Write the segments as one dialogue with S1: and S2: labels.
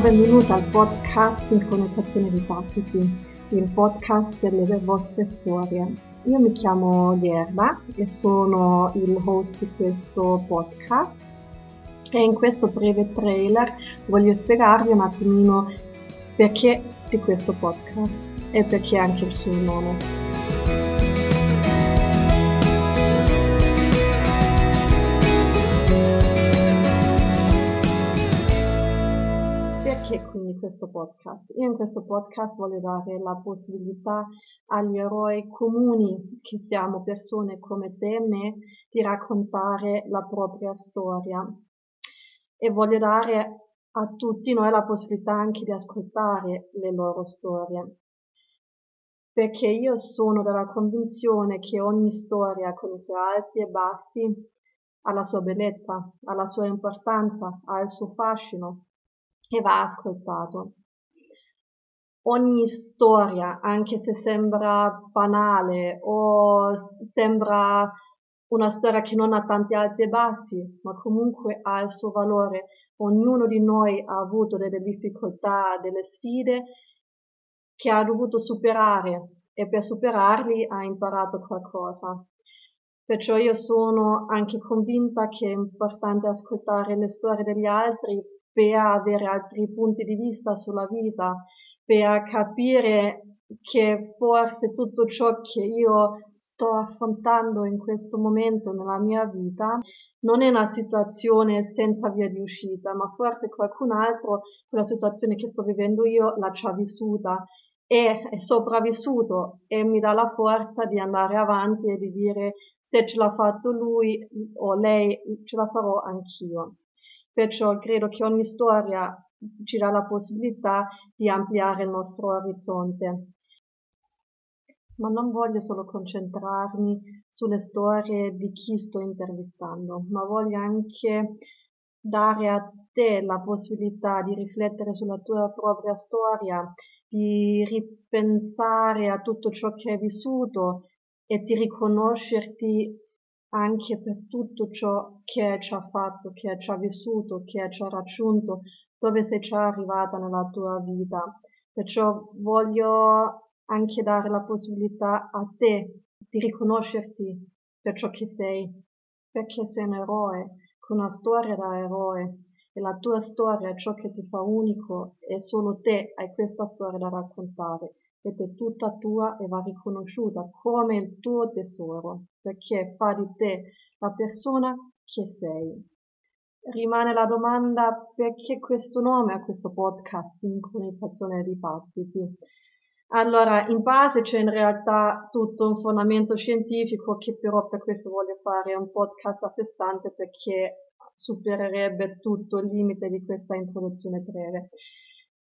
S1: benvenuta al podcast Sincronizzazione di Battiti, il podcast delle vostre storie. Io mi chiamo Gerda e sono il host di questo podcast e in questo breve trailer voglio spiegarvi un attimino perché di questo podcast e perché anche il suo nome. Perché quindi questo podcast? Io in questo podcast voglio dare la possibilità agli eroi comuni, che siamo persone come te e me, di raccontare la propria storia. E voglio dare a tutti noi la possibilità anche di ascoltare le loro storie. Perché io sono della convinzione che ogni storia, con i suoi alti e bassi, ha la sua bellezza, ha la sua importanza, ha il suo fascino e va ascoltato. Ogni storia, anche se sembra banale o sembra una storia che non ha tanti alti e bassi, ma comunque ha il suo valore. Ognuno di noi ha avuto delle difficoltà, delle sfide che ha dovuto superare e per superarli ha imparato qualcosa. Perciò io sono anche convinta che è importante ascoltare le storie degli altri per avere altri punti di vista sulla vita, per capire che forse tutto ciò che io sto affrontando in questo momento nella mia vita non è una situazione senza via di uscita, ma forse qualcun altro quella situazione che sto vivendo io l'ha già vissuta e è sopravvissuto e mi dà la forza di andare avanti e di dire se ce l'ha fatto lui o lei ce la farò anch'io. Perciò credo che ogni storia ci dà la possibilità di ampliare il nostro orizzonte. Ma non voglio solo concentrarmi sulle storie di chi sto intervistando, ma voglio anche dare a te la possibilità di riflettere sulla tua propria storia, di ripensare a tutto ciò che hai vissuto e di riconoscerti anche per tutto ciò che ci ha fatto, che ci ha vissuto, che ci ha raggiunto, dove sei già arrivata nella tua vita. Perciò voglio anche dare la possibilità a te di riconoscerti per ciò che sei, perché sei un eroe, con una storia da eroe e la tua storia è ciò che ti fa unico e solo te hai questa storia da raccontare ed è tutta tua e va riconosciuta come il tuo tesoro, perché fa di te la persona che sei. Rimane la domanda perché questo nome a questo podcast, Sincronizzazione di Battiti. Allora, in base c'è in realtà tutto un fondamento scientifico che però per questo voglio fare un podcast a sé stante perché supererebbe tutto il limite di questa introduzione breve.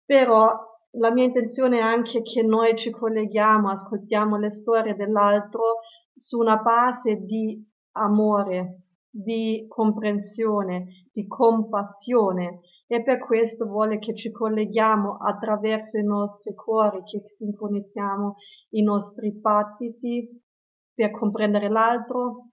S1: Però la mia intenzione è anche che noi ci colleghiamo, ascoltiamo le storie dell'altro su una base di amore, di comprensione, di compassione. E per questo vuole che ci colleghiamo attraverso i nostri cuori, che sincronizziamo i nostri battiti per comprendere l'altro,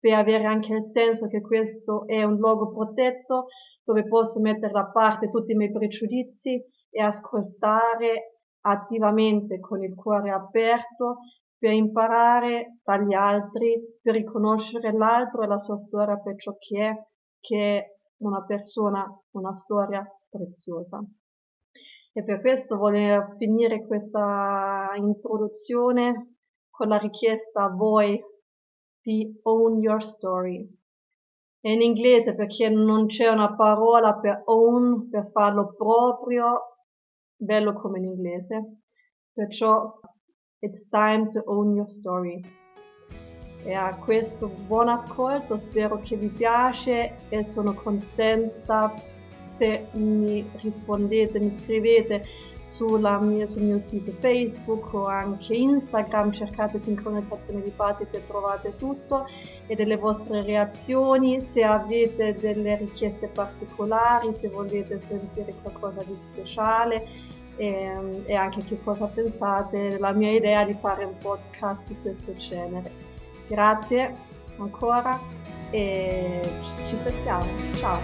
S1: per avere anche il senso che questo è un luogo protetto dove posso mettere da parte tutti i miei pregiudizi e ascoltare attivamente con il cuore aperto per imparare dagli altri, per riconoscere l'altro e la sua storia per ciò che è, che è una persona, una storia preziosa. E per questo voglio finire questa introduzione con la richiesta a voi di own your story. È in inglese perché non c'è una parola per own, per farlo proprio bello come in inglese. Perciò it's time to own your story. E a questo buon ascolto, spero che vi piace e sono contenta se mi rispondete, mi scrivete mia, sul mio sito Facebook o anche Instagram, cercate sincronizzazione di partite e trovate tutto e delle vostre reazioni, se avete delle richieste particolari, se volete sentire qualcosa di speciale e, ehm, e anche che cosa pensate la mia idea di fare un podcast di questo genere. Grazie ancora e ci sentiamo. Ciao!